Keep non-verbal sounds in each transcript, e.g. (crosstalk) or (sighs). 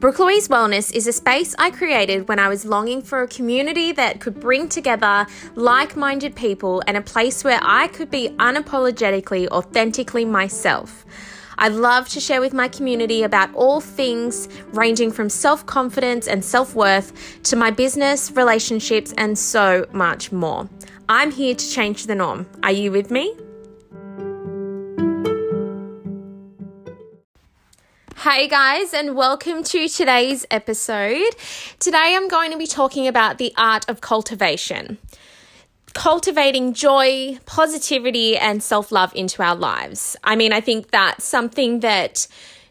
Brooke Louise Wellness is a space I created when I was longing for a community that could bring together like minded people and a place where I could be unapologetically, authentically myself. I love to share with my community about all things ranging from self confidence and self worth to my business, relationships, and so much more. I'm here to change the norm. Are you with me? Hey guys, and welcome to today's episode. Today I'm going to be talking about the art of cultivation. Cultivating joy, positivity, and self love into our lives. I mean, I think that's something that,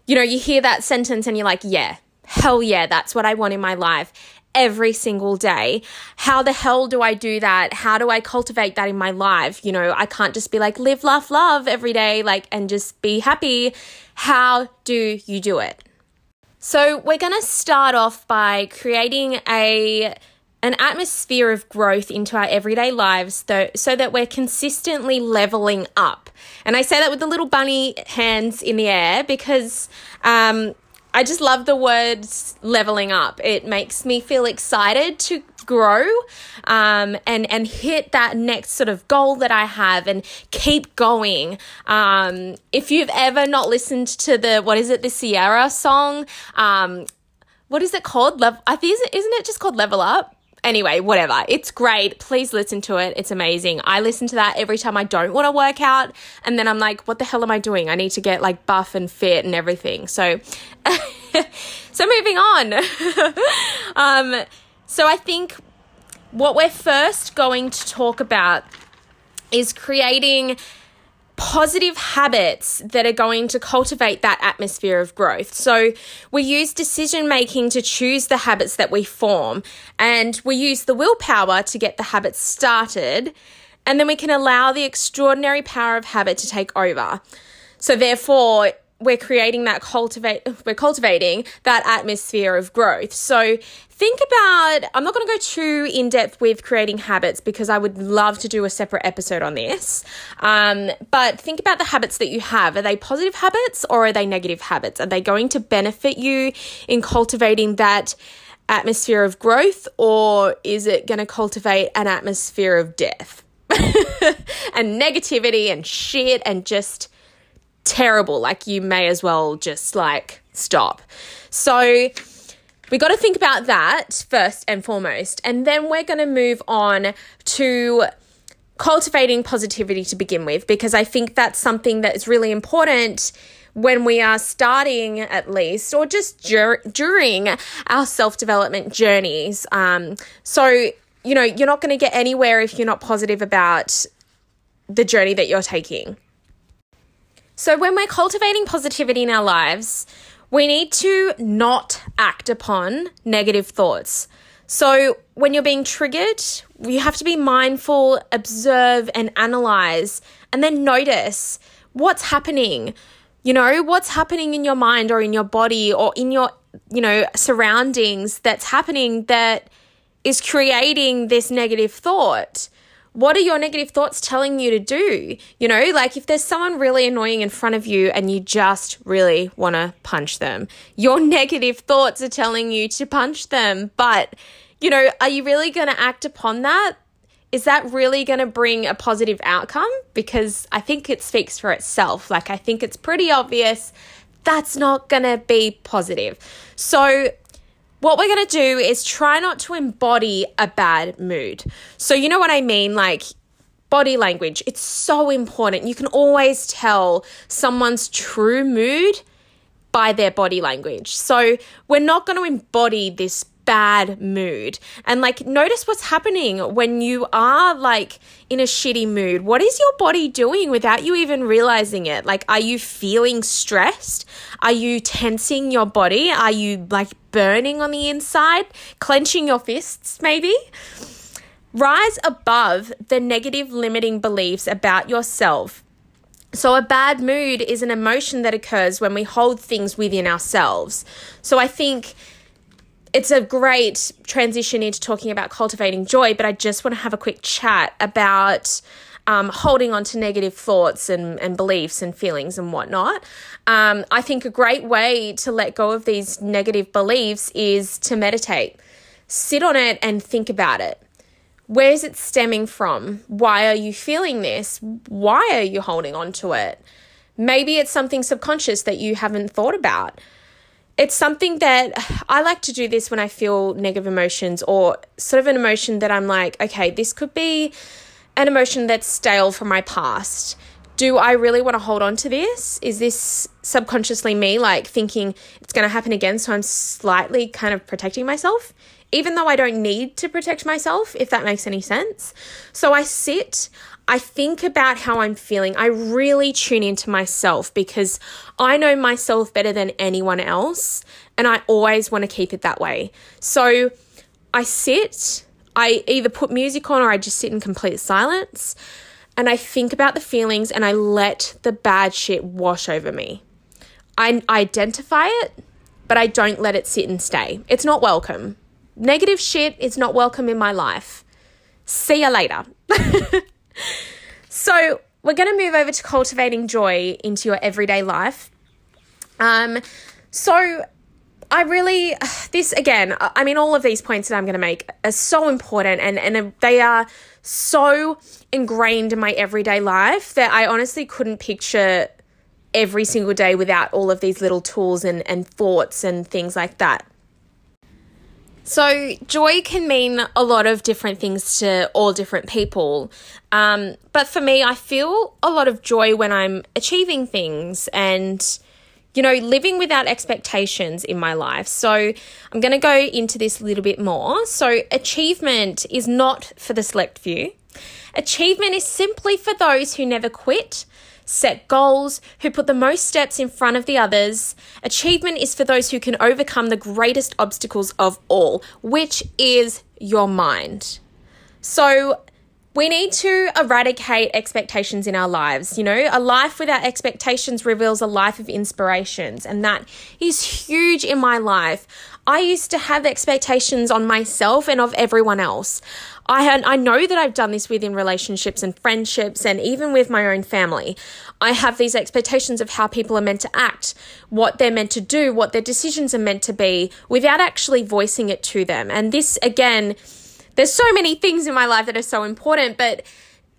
you know, you hear that sentence and you're like, yeah, hell yeah, that's what I want in my life every single day. How the hell do I do that? How do I cultivate that in my life? You know, I can't just be like live, laugh, love every day, like, and just be happy. How do you do it? So, we're going to start off by creating a an atmosphere of growth into our everyday lives though, so that we're consistently leveling up. And I say that with the little bunny hands in the air because um, I just love the words leveling up. It makes me feel excited to grow um, and and hit that next sort of goal that I have and keep going. Um, if you've ever not listened to the what is it the Ciara song, um, what is it called? Level. I think isn't it just called Level Up? Anyway, whatever. It's great. Please listen to it. It's amazing. I listen to that every time I don't want to work out. And then I'm like, what the hell am I doing? I need to get like buff and fit and everything. So, (laughs) so moving on. (laughs) um, so I think what we're first going to talk about is creating positive habits that are going to cultivate that atmosphere of growth. So we use decision making to choose the habits that we form, and we use the willpower to get the habits started, and then we can allow the extraordinary power of habit to take over. So therefore, we're creating that cultivate (laughs) we're cultivating that atmosphere of growth. So think about I'm not going to go too in depth with creating habits because I would love to do a separate episode on this. Um, but think about the habits that you have. Are they positive habits or are they negative habits? Are they going to benefit you in cultivating that atmosphere of growth or is it going to cultivate an atmosphere of death? (laughs) and negativity and shit and just terrible. Like you may as well just like stop. So we got to think about that first and foremost. And then we're going to move on to cultivating positivity to begin with, because I think that's something that is really important when we are starting, at least, or just dur- during our self development journeys. Um, so, you know, you're not going to get anywhere if you're not positive about the journey that you're taking. So, when we're cultivating positivity in our lives, we need to not act upon negative thoughts. So, when you're being triggered, you have to be mindful, observe, and analyze, and then notice what's happening. You know, what's happening in your mind or in your body or in your, you know, surroundings that's happening that is creating this negative thought what are your negative thoughts telling you to do? You know, like if there's someone really annoying in front of you and you just really want to punch them, your (laughs) negative thoughts are telling you to punch them. But, you know, are you really going to act upon that? Is that really going to bring a positive outcome? Because I think it speaks for itself. Like, I think it's pretty obvious that's not going to be positive. So, what we're going to do is try not to embody a bad mood. So, you know what I mean? Like, body language, it's so important. You can always tell someone's true mood by their body language. So, we're not going to embody this bad mood. And like, notice what's happening when you are like in a shitty mood. What is your body doing without you even realizing it? Like, are you feeling stressed? Are you tensing your body? Are you like burning on the inside? Clenching your fists, maybe? Rise above the negative limiting beliefs about yourself so, a bad mood is an emotion that occurs when we hold things within ourselves. So, I think it's a great transition into talking about cultivating joy, but I just want to have a quick chat about um, holding on to negative thoughts and, and beliefs and feelings and whatnot. Um, I think a great way to let go of these negative beliefs is to meditate. Sit on it and think about it. Where is it stemming from? Why are you feeling this? Why are you holding on to it? Maybe it's something subconscious that you haven't thought about. It's something that I like to do this when I feel negative emotions or sort of an emotion that I'm like, okay, this could be an emotion that's stale from my past. Do I really want to hold on to this? Is this subconsciously me like thinking it's going to happen again? So I'm slightly kind of protecting myself even though I don't need to protect myself, if that makes any sense. So I sit, I think about how I'm feeling. I really tune into myself because I know myself better than anyone else, and I always want to keep it that way. So I sit, I either put music on or I just sit in complete silence, and I think about the feelings and I let the bad shit wash over me. I identify it, but I don't let it sit and stay. It's not welcome. Negative shit is not welcome in my life. See you later. (laughs) so, we're going to move over to cultivating joy into your everyday life. Um, so, I really, (sighs) this again, I mean, all of these points that I'm going to make are so important and, and they are so ingrained in my everyday life that I honestly couldn't picture every single day without all of these little tools and, and thoughts and things like that. So, joy can mean a lot of different things to all different people. Um, but for me, I feel a lot of joy when I'm achieving things and, you know, living without expectations in my life. So, I'm going to go into this a little bit more. So, achievement is not for the select few, achievement is simply for those who never quit set goals, who put the most steps in front of the others. Achievement is for those who can overcome the greatest obstacles of all, which is your mind. So, we need to eradicate expectations in our lives. You know, a life without expectations reveals a life of inspirations, and that is huge in my life. I used to have expectations on myself and of everyone else. I had I know that I've done this within relationships and friendships and even with my own family. I have these expectations of how people are meant to act, what they're meant to do, what their decisions are meant to be without actually voicing it to them. And this again, there's so many things in my life that are so important, but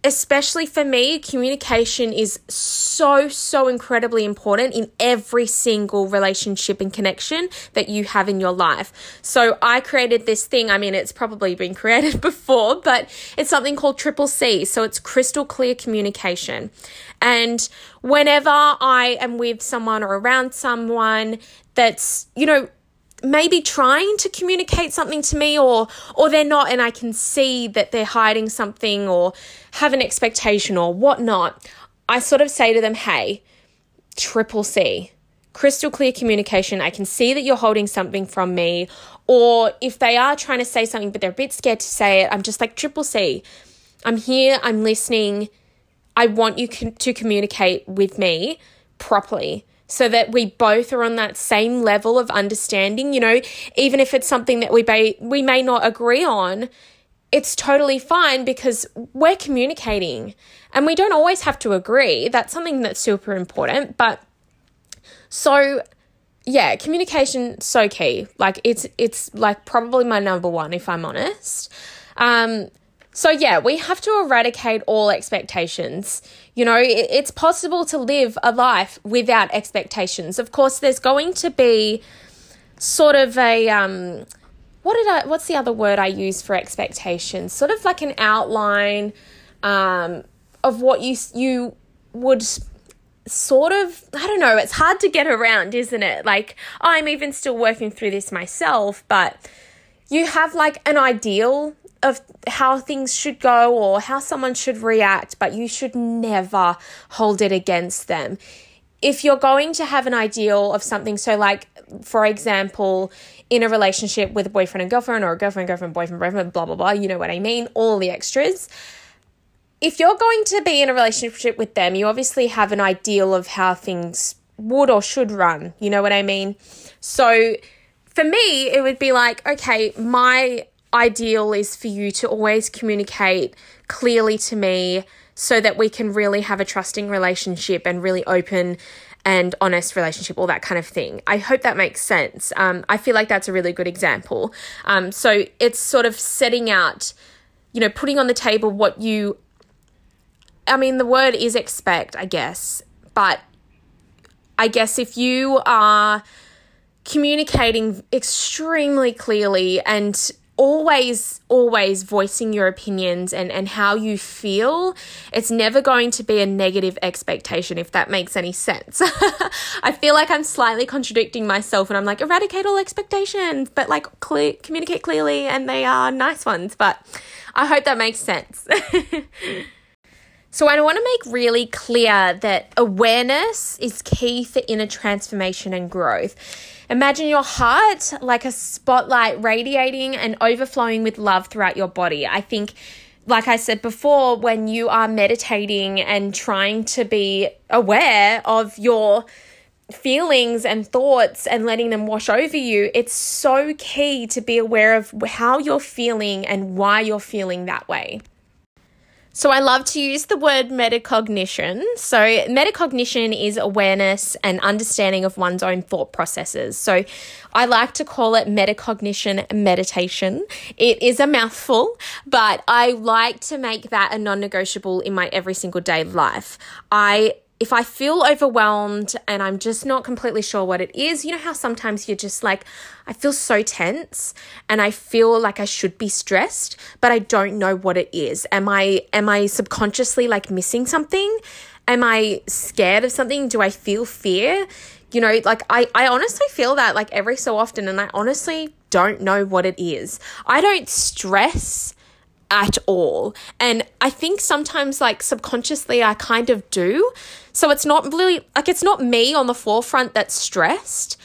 especially for me, communication is so, so incredibly important in every single relationship and connection that you have in your life. So I created this thing. I mean, it's probably been (laughs) created before, but it's something called Triple C. So it's crystal clear communication. And whenever I am with someone or around someone that's, you know, maybe trying to communicate something to me or or they're not and I can see that they're hiding something or have an expectation or whatnot, I sort of say to them, hey, triple C, crystal clear communication. I can see that you're holding something from me. Or if they are trying to say something but they're a bit scared to say it, I'm just like, triple C, I'm here, I'm listening. I want you to communicate with me properly so that we both are on that same level of understanding. You know, even if it's something that we may, we may not agree on, it's totally fine because we're communicating and we don't always have to agree. That's something that's super important. But so, yeah, communication so key. Like it's it's like probably my number one if I'm honest. Um, so, yeah, we have to eradicate all expectations. You know, it, it's possible to live a life without expectations. Of course, there's going to be sort of a, um, what did I, what's the other word I use for expectations? Sort of like an outline um, of what you, you would sort of I don't know, it's hard to get around, isn't it? Like I'm even still working through this myself, but you have like an ideal of how things should go or how someone should react, but you should never hold it against them. If you're going to have an ideal of something, so like, for example, in a relationship with a boyfriend and girlfriend or a girlfriend, girlfriend, boyfriend, boyfriend, blah, blah, blah, you know what I mean, all the extras. If you're going to be in a relationship with them, you obviously have an ideal of how things would or should run, you know what I mean? So for me, it would be like, okay, my ideal is for you to always communicate clearly to me so that we can really have a trusting relationship and really open and honest relationship, all that kind of thing. I hope that makes sense. Um, I feel like that's a really good example. Um, so it's sort of setting out, you know, putting on the table what you, I mean, the word is expect, I guess, but I guess if you are communicating extremely clearly and always always voicing your opinions and and how you feel. It's never going to be a negative expectation if that makes any sense. (laughs) I feel like i'm slightly contradicting myself and i'm like eradicate all expectations but like clear, communicate clearly and they are nice ones but i hope that makes sense. (laughs) So, I want to make really clear that awareness is key for inner transformation and growth. Imagine your heart like a spotlight radiating and overflowing with love throughout your body. I think, like I said before, when you are meditating and trying to be aware of your feelings and thoughts and letting them wash over you, it's so key to be aware of how you're feeling and why you're feeling that way. So I love to use the word metacognition. So metacognition is awareness and understanding of one's own thought processes. So I like to call it metacognition meditation. It is a mouthful, but I like to make that a non-negotiable in my every single day life. I if I feel overwhelmed and I'm just not completely sure what it is, you know how sometimes you're just like, I feel so tense and I feel like I should be stressed, but I don't know what it is. Am I am I subconsciously like missing something? Am I scared of something? Do I feel fear? You know, like I, I honestly feel that like every so often and I honestly don't know what it is. I don't stress at all. And I think sometimes, like subconsciously, I kind of do. So it's not really like it's not me on the forefront that's stressed.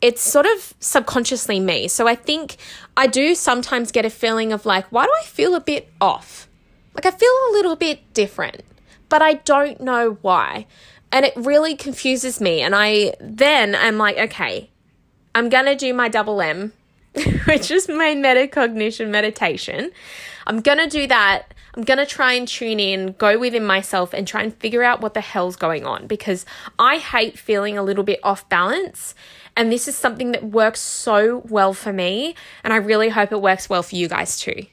It's sort of subconsciously me. So I think I do sometimes get a feeling of like, why do I feel a bit off? Like I feel a little bit different, but I don't know why. And it really confuses me. And I then am like, okay, I'm going to do my double M, (laughs) which is my metacognition meditation. I'm gonna do that. I'm gonna try and tune in, go within myself, and try and figure out what the hell's going on because I hate feeling a little bit off balance. And this is something that works so well for me, and I really hope it works well for you guys too.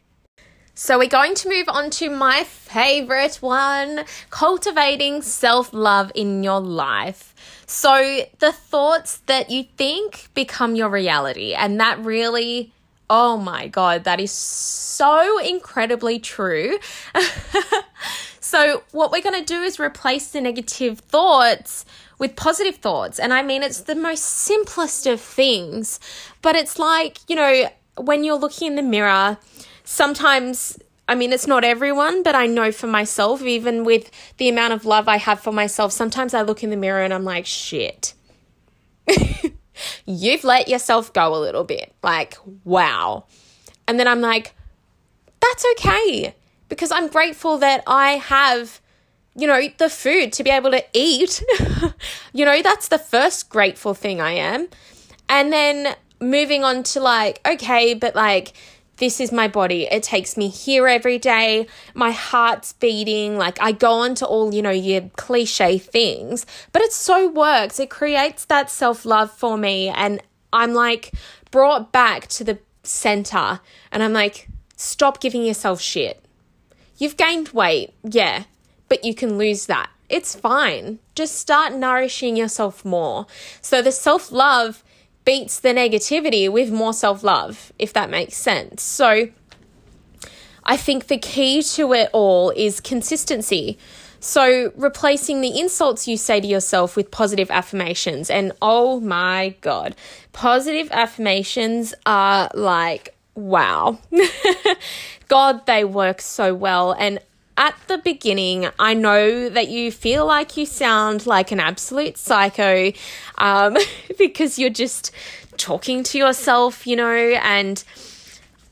So, we're going to move on to my favorite one cultivating self love in your life. So, the thoughts that you think become your reality, and that really Oh my God, that is so incredibly true. (laughs) so, what we're going to do is replace the negative thoughts with positive thoughts. And I mean, it's the most simplest of things, but it's like, you know, when you're looking in the mirror, sometimes I mean, it's not everyone, but I know for myself, even with the amount of love I have for myself, sometimes I look in the mirror and I'm like, shit. (laughs) you've let yourself go a little bit. Like, wow. And then I'm like, that's okay because I'm grateful that I have, you know, the food to be able to eat. (laughs) you know, that's the first grateful thing I am. And then moving on to like, okay, but like, this is my body. It takes me here every day. My heart's beating. Like I go on to all, you know, your cliche things, but it so works. It creates that self love for me. And I'm like brought back to the center and I'm like, stop giving yourself shit. You've gained weight. Yeah, but you can lose that. It's fine. Just start nourishing yourself more. So the self love beats the negativity with more self love, if that makes sense. So I think the key to it all is consistency. So, replacing the insults you say to yourself with positive affirmations. And oh my God, positive affirmations are like, wow. (laughs) God, they work so well. And at the beginning, I know that you feel like you sound like an absolute psycho um, (laughs) because you're just talking to yourself, you know, and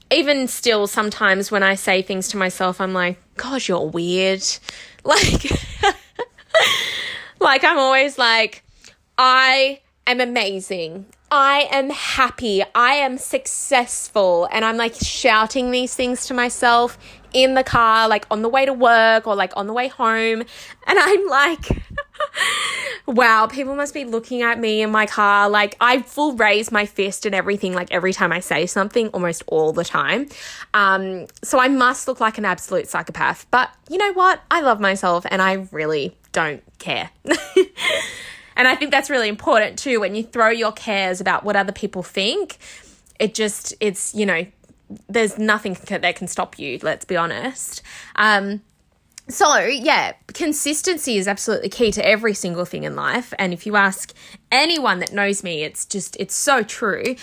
even still, sometimes when I say things to myself, I'm like, gosh, you're weird. (laughs) Like, like I'm always like, I am amazing. I am happy, I am successful, and I'm like shouting these things to myself in the car, like on the way to work or like on the way home. And I'm like, (laughs) wow, people must be looking at me in my car. Like, I full raise my fist and everything, like every time I say something, almost all the time. Um, so I must look like an absolute psychopath. But you know what? I love myself and I really don't care. (laughs) and I think that's really important too when you throw your cares about what other people think. It just, it's, you know, there's nothing that can stop you, let's be honest. Um, so, yeah, consistency is absolutely key to every single thing in life. And if you ask anyone that knows me, it's just, it's so true.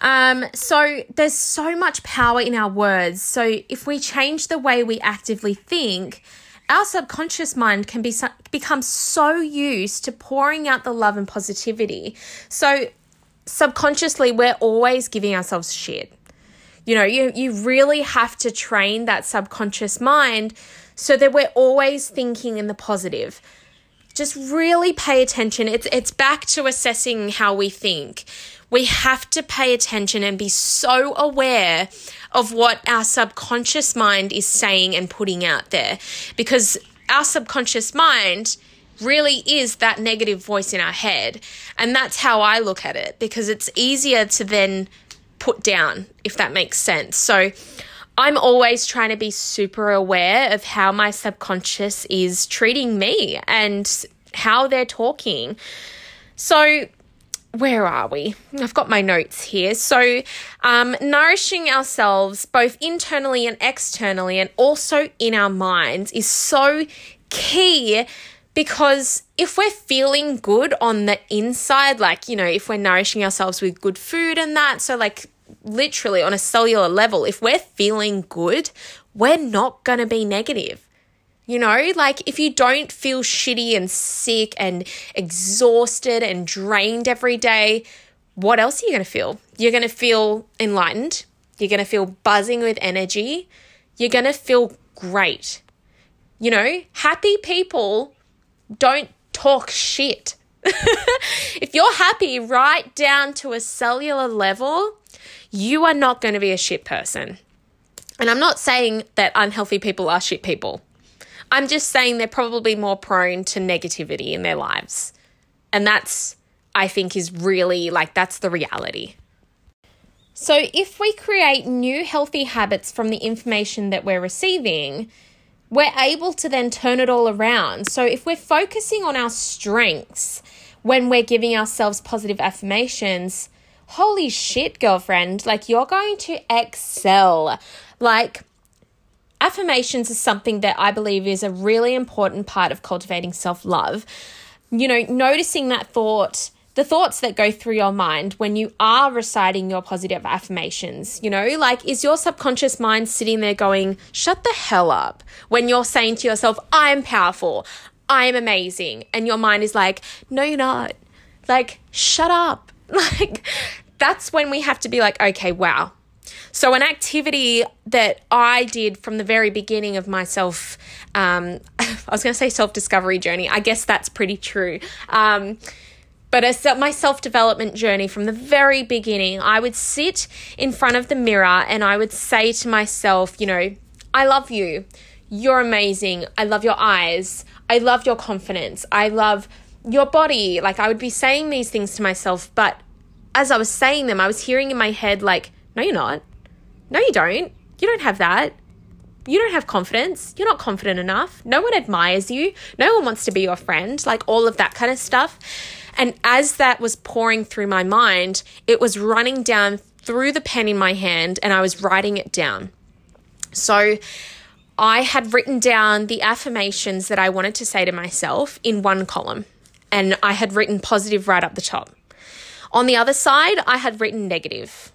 Um, so, there's so much power in our words. So, if we change the way we actively think, our subconscious mind can be become so used to pouring out the love and positivity. So, subconsciously, we're always giving ourselves shit. You know, you, you really have to train that subconscious mind so that we're always thinking in the positive. Just really pay attention. It's, it's back to assessing how we think. We have to pay attention and be so aware of what our subconscious mind is saying and putting out there because our subconscious mind really is that negative voice in our head. And that's how I look at it because it's easier to then put down, if that makes sense. So I'm always trying to be super aware of how my subconscious is treating me and how they're talking. So, where are we? I've got my notes here. So, um, nourishing ourselves both internally and externally, and also in our minds, is so key because if we're feeling good on the inside, like, you know, if we're nourishing ourselves with good food and that, so like literally on a cellular level, if we're feeling good, we're not going to be negative. You know, like if you don't feel shitty and sick and exhausted and drained every day, what else are you going to feel? You're going to feel enlightened. You're going to feel buzzing with energy. You're going to feel great. You know, happy people don't talk shit. (laughs) if you're happy right down to a cellular level, you are not going to be a shit person. And I'm not saying that unhealthy people are shit people. I'm just saying they're probably more prone to negativity in their lives. And that's, I think, is really like that's the reality. So, if we create new healthy habits from the information that we're receiving, we're able to then turn it all around. So if we're focusing on our strengths when we're giving ourselves positive affirmations, holy shit, girlfriend, like you're going to excel. Like, affirmations is something that I believe is a really important part of cultivating self love. You know, noticing that thought the thoughts that go through your mind when you are reciting your positive affirmations. You know, like is your subconscious mind sitting there going, shut the hell up when you're saying to yourself, I'm powerful, I'm amazing. And your mind is like, no, you're not. Like, shut up. (laughs) Like, that's when we have to be like, okay, wow. So, an activity that I did from the very beginning of myself, um, (laughs) I was going to say self discovery journey. I guess that's pretty true. Um, but as my self development journey from the very beginning, I would sit in front of the mirror and I would say to myself, you know, I love you. You're amazing. I love your eyes. I love your confidence. I love your body. Like I would be saying these things to myself, but as I was saying them, I was hearing in my head, like, no, you're not. No, you don't. You don't have that. You don't have confidence. You're not confident enough. No one admires you. No one wants to be your friend. Like all of that kind of stuff. And as that was pouring through my mind, it was running down through the pen in my hand and I was writing it down. So I had written down the affirmations that I wanted to say to myself in one column, and I had written positive right up the top. On the other side, I had written negative,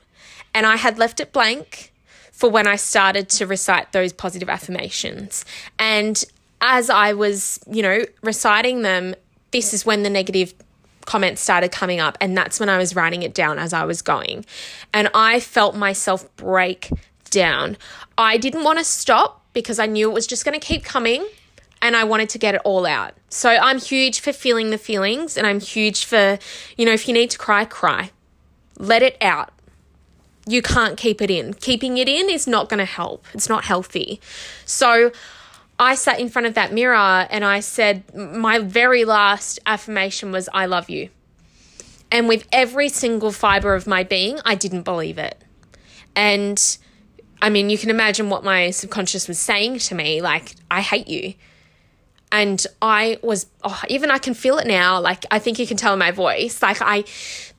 and I had left it blank for when I started to recite those positive affirmations. And as I was, you know, reciting them, this is when the negative comments started coming up. And that's when I was writing it down as I was going. And I felt myself break down. I didn't want to stop because I knew it was just going to keep coming and I wanted to get it all out. So I'm huge for feeling the feelings and I'm huge for, you know, if you need to cry, cry. Let it out. You can't keep it in. Keeping it in is not going to help. It's not healthy. So I sat in front of that mirror and I said, my very last affirmation was, I love you. And with every single fiber of my being, I didn't believe it. And I mean, you can imagine what my subconscious was saying to me like, I hate you. And I was, oh, even I can feel it now. Like, I think you can tell in my voice. Like, I,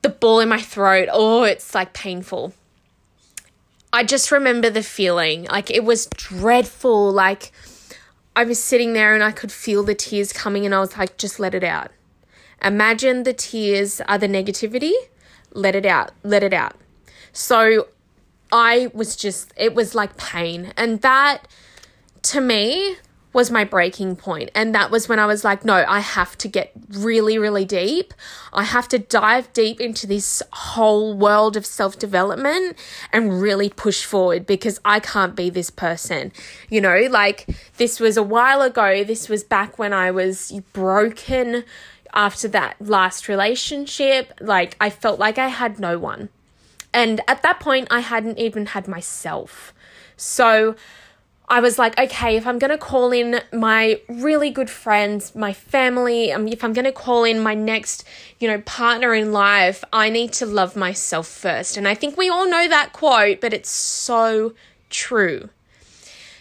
the ball in my throat, oh, it's like painful. I just remember the feeling. Like, it was dreadful. Like, I was sitting there and I could feel the tears coming, and I was like, just let it out. Imagine the tears are the negativity. Let it out. Let it out. So I was just, it was like pain. And that to me was my breaking point. And that was when I was like, no, I have to get really, really deep. I have to dive deep into this whole world of self development and really push forward because I can't be this person. You know, like this was a while ago. This was back when I was broken after that last relationship. Like I felt like I had no one. And at that point, I hadn't even had myself. So, I was like, okay, if I'm going to call in my really good friends, my family, um, if I'm going to call in my next, you know, partner in life, I need to love myself first. And I think we all know that quote, but it's so true.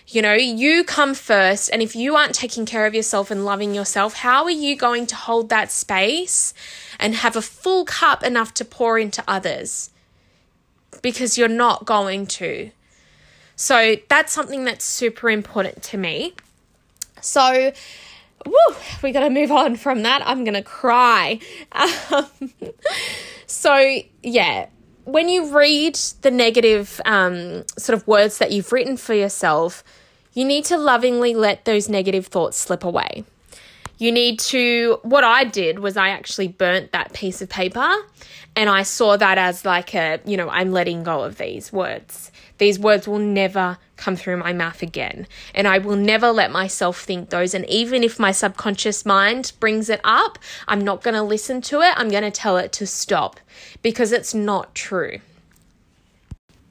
You know, you come first, and if you aren't taking care of yourself and loving yourself, how are you going to hold that space and have a full cup enough to pour into others? Because you're not going to. So that's something that's super important to me. So, woo, we got to move on from that. I'm going to cry. (laughs) Um, so, yeah, when you read the negative um, sort of words that you've written for yourself, you need to lovingly let those negative thoughts slip away. You need to, what I did was I actually burnt that piece of paper and I saw that as like a, you know, I'm letting go of these words. These words will never come through my mouth again. And I will never let myself think those. And even if my subconscious mind brings it up, I'm not going to listen to it. I'm going to tell it to stop because it's not true.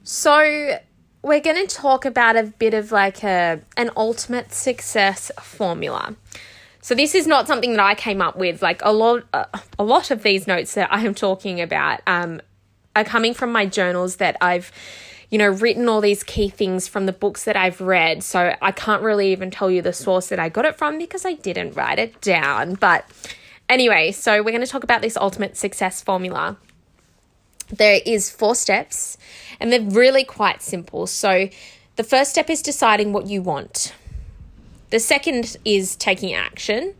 So, we're going to talk about a bit of like a an ultimate success formula. So this is not something that I came up with. Like a lot, uh, a lot of these notes that I am talking about um, are coming from my journals that I've you know, written all these key things from the books that I've read. So I can't really even tell you the source that I got it from because I didn't write it down. But anyway, so we're going to talk about this ultimate success formula. There is four steps and they're really quite simple. So the first step is deciding what you want. The second is taking action.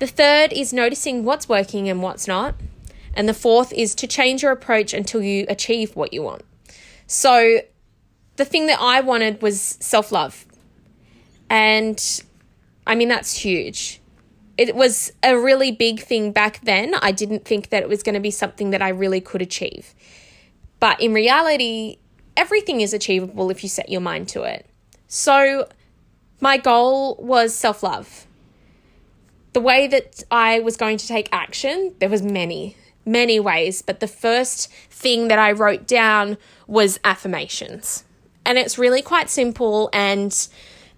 The third is noticing what's working and what's not. And the fourth is to change your approach until you achieve what you want. So the thing that I wanted was self love. And I mean, that's huge. It was a really big thing back then. I didn't think that it was going to be something that I really could achieve. But in reality, everything is achievable if you set your mind to it. So, my goal was self love. The way that I was going to take action, there was many many ways, but the first thing that I wrote down was affirmations. And it's really quite simple. And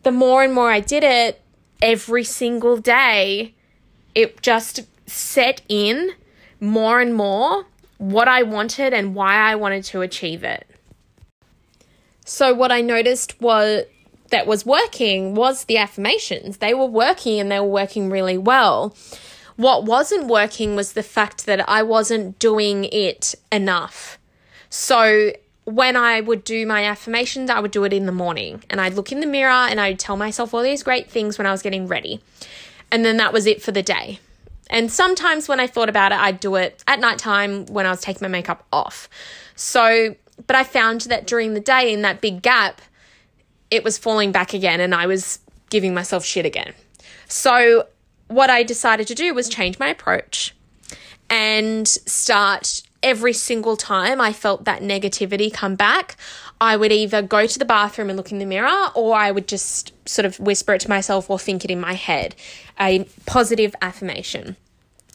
the more and more I did it every single day, it just set in more and more what I wanted and why I wanted to achieve it. So, what I noticed was that was working was the affirmations. They were working and they were working really well. What wasn't working was the fact that I wasn't doing it enough. So when I would do my affirmations, I would do it in the morning and I'd look in the mirror and I'd tell myself all these great things when I was getting ready. And then that was it for the day. And sometimes when I thought about it, I'd do it at nighttime when I was taking my makeup off. So, but I found that during the day in that big gap, it was falling back again and I was giving myself shit again. So what I decided to do was change my approach and start every single time I felt that negativity come back, I would either go to the bathroom and look in the mirror or I would just sort of whisper it to myself or think it in my head, a positive affirmation.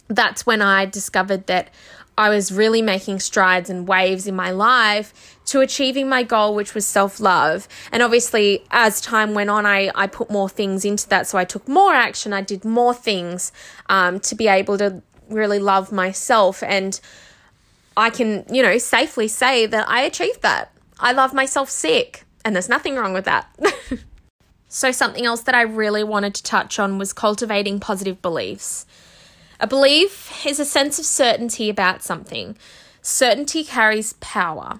that's when I discovered that I was really making strides and waves in my life to achieving my goal, which was self love. And obviously, as time went on, I, I put more things into that. So I took more action, I did more things um, to be able to really love myself. And I can, you know, safely say that I achieved that. I love myself sick, and there's nothing wrong with that. (laughs) so, something else that I really wanted to touch on was cultivating positive beliefs. A belief is a sense of certainty about something. Certainty carries power.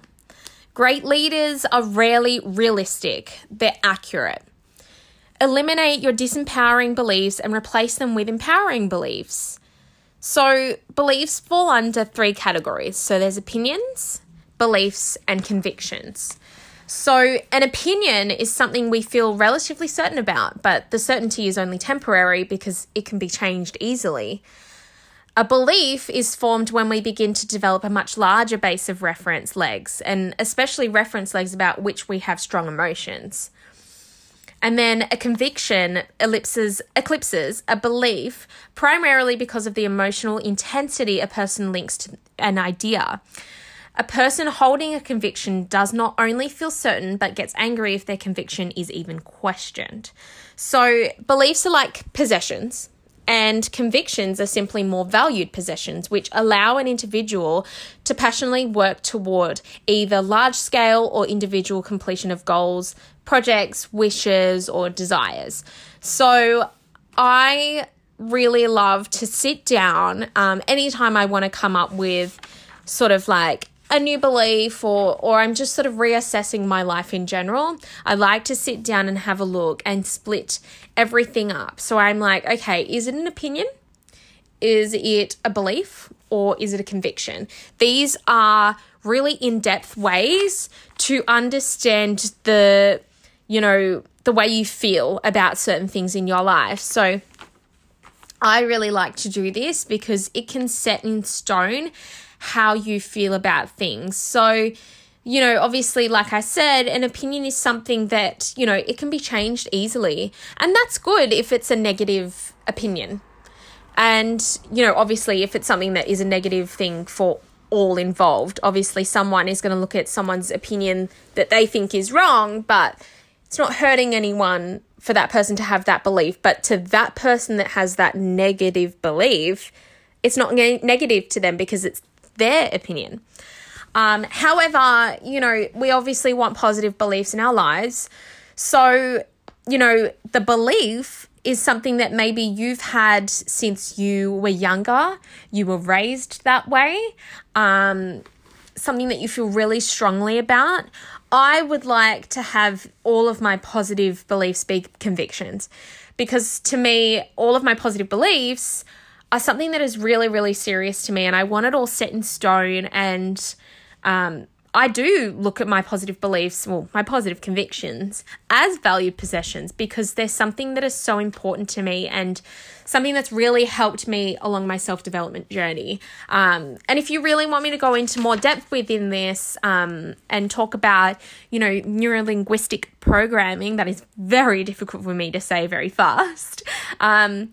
Great leaders are rarely realistic, they're accurate. Eliminate your disempowering beliefs and replace them with empowering beliefs. So, beliefs fall under three categories. So, there's opinions, beliefs, and convictions. So, an opinion is something we feel relatively certain about, but the certainty is only temporary because it can be changed easily. A belief is formed when we begin to develop a much larger base of reference legs, and especially reference legs about which we have strong emotions. And then a conviction ellipses, eclipses a belief primarily because of the emotional intensity a person links to an idea. A person holding a conviction does not only feel certain but gets angry if their conviction is even questioned. So, beliefs are like possessions and convictions are simply more valued possessions, which allow an individual to passionately work toward either large scale or individual completion of goals, projects, wishes, or desires. So I really love to sit down um, anytime I want to come up with sort of like a new belief or or I'm just sort of reassessing my life in general, I like to sit down and have a look and split everything up. So I'm like, okay, is it an opinion? Is it a belief or is it a conviction? These are really in-depth ways to understand the you know, the way you feel about certain things in your life. So I really like to do this because it can set in stone how you feel about things. So, you know, obviously, like I said, an opinion is something that, you know, it can be changed easily. And that's good if it's a negative opinion. And, you know, obviously, if it's something that is a negative thing for all involved, obviously, someone is going to look at someone's opinion that they think is wrong, but it's not hurting anyone for that person to have that belief. But to that person that has that negative belief, it's not negative to them because it's their opinion. Um, however, you know, we obviously want positive beliefs in our lives. So, you know, the belief is something that maybe you've had since you were younger, you were raised that way, um, something that you feel really strongly about. I would like to have all of my positive beliefs be convictions because to me, all of my positive beliefs are something that is really, really serious to me, and I want it all set in stone. And um, I do look at my positive beliefs, well, my positive convictions, as valued possessions because they're something that is so important to me and something that's really helped me along my self development journey. Um, and if you really want me to go into more depth within this um, and talk about, you know, neuro linguistic programming, that is very difficult for me to say very fast. Um,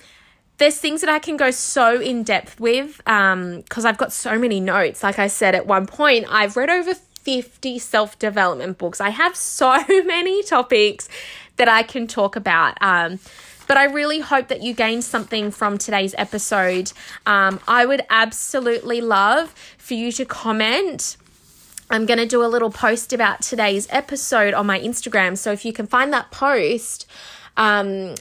there's things that I can go so in depth with because um, I've got so many notes. Like I said at one point, I've read over 50 self development books. I have (laughs) so many topics that I can talk about. Um, but I really hope that you gained something from today's episode. Um, I would absolutely love for you to comment. I'm going to do a little post about today's episode on my Instagram. So if you can find that post, um,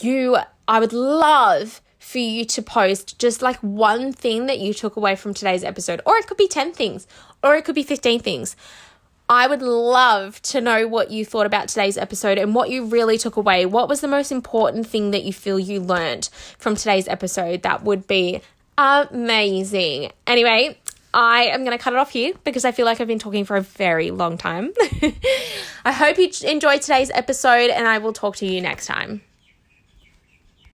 you I would love for you to post just like one thing that you took away from today's episode, or it could be 10 things, or it could be 15 things. I would love to know what you thought about today's episode and what you really took away. What was the most important thing that you feel you learned from today's episode? That would be amazing. Anyway, I am going to cut it off here because I feel like I've been talking for a very long time. (laughs) I hope you enjoyed today's episode and I will talk to you next time.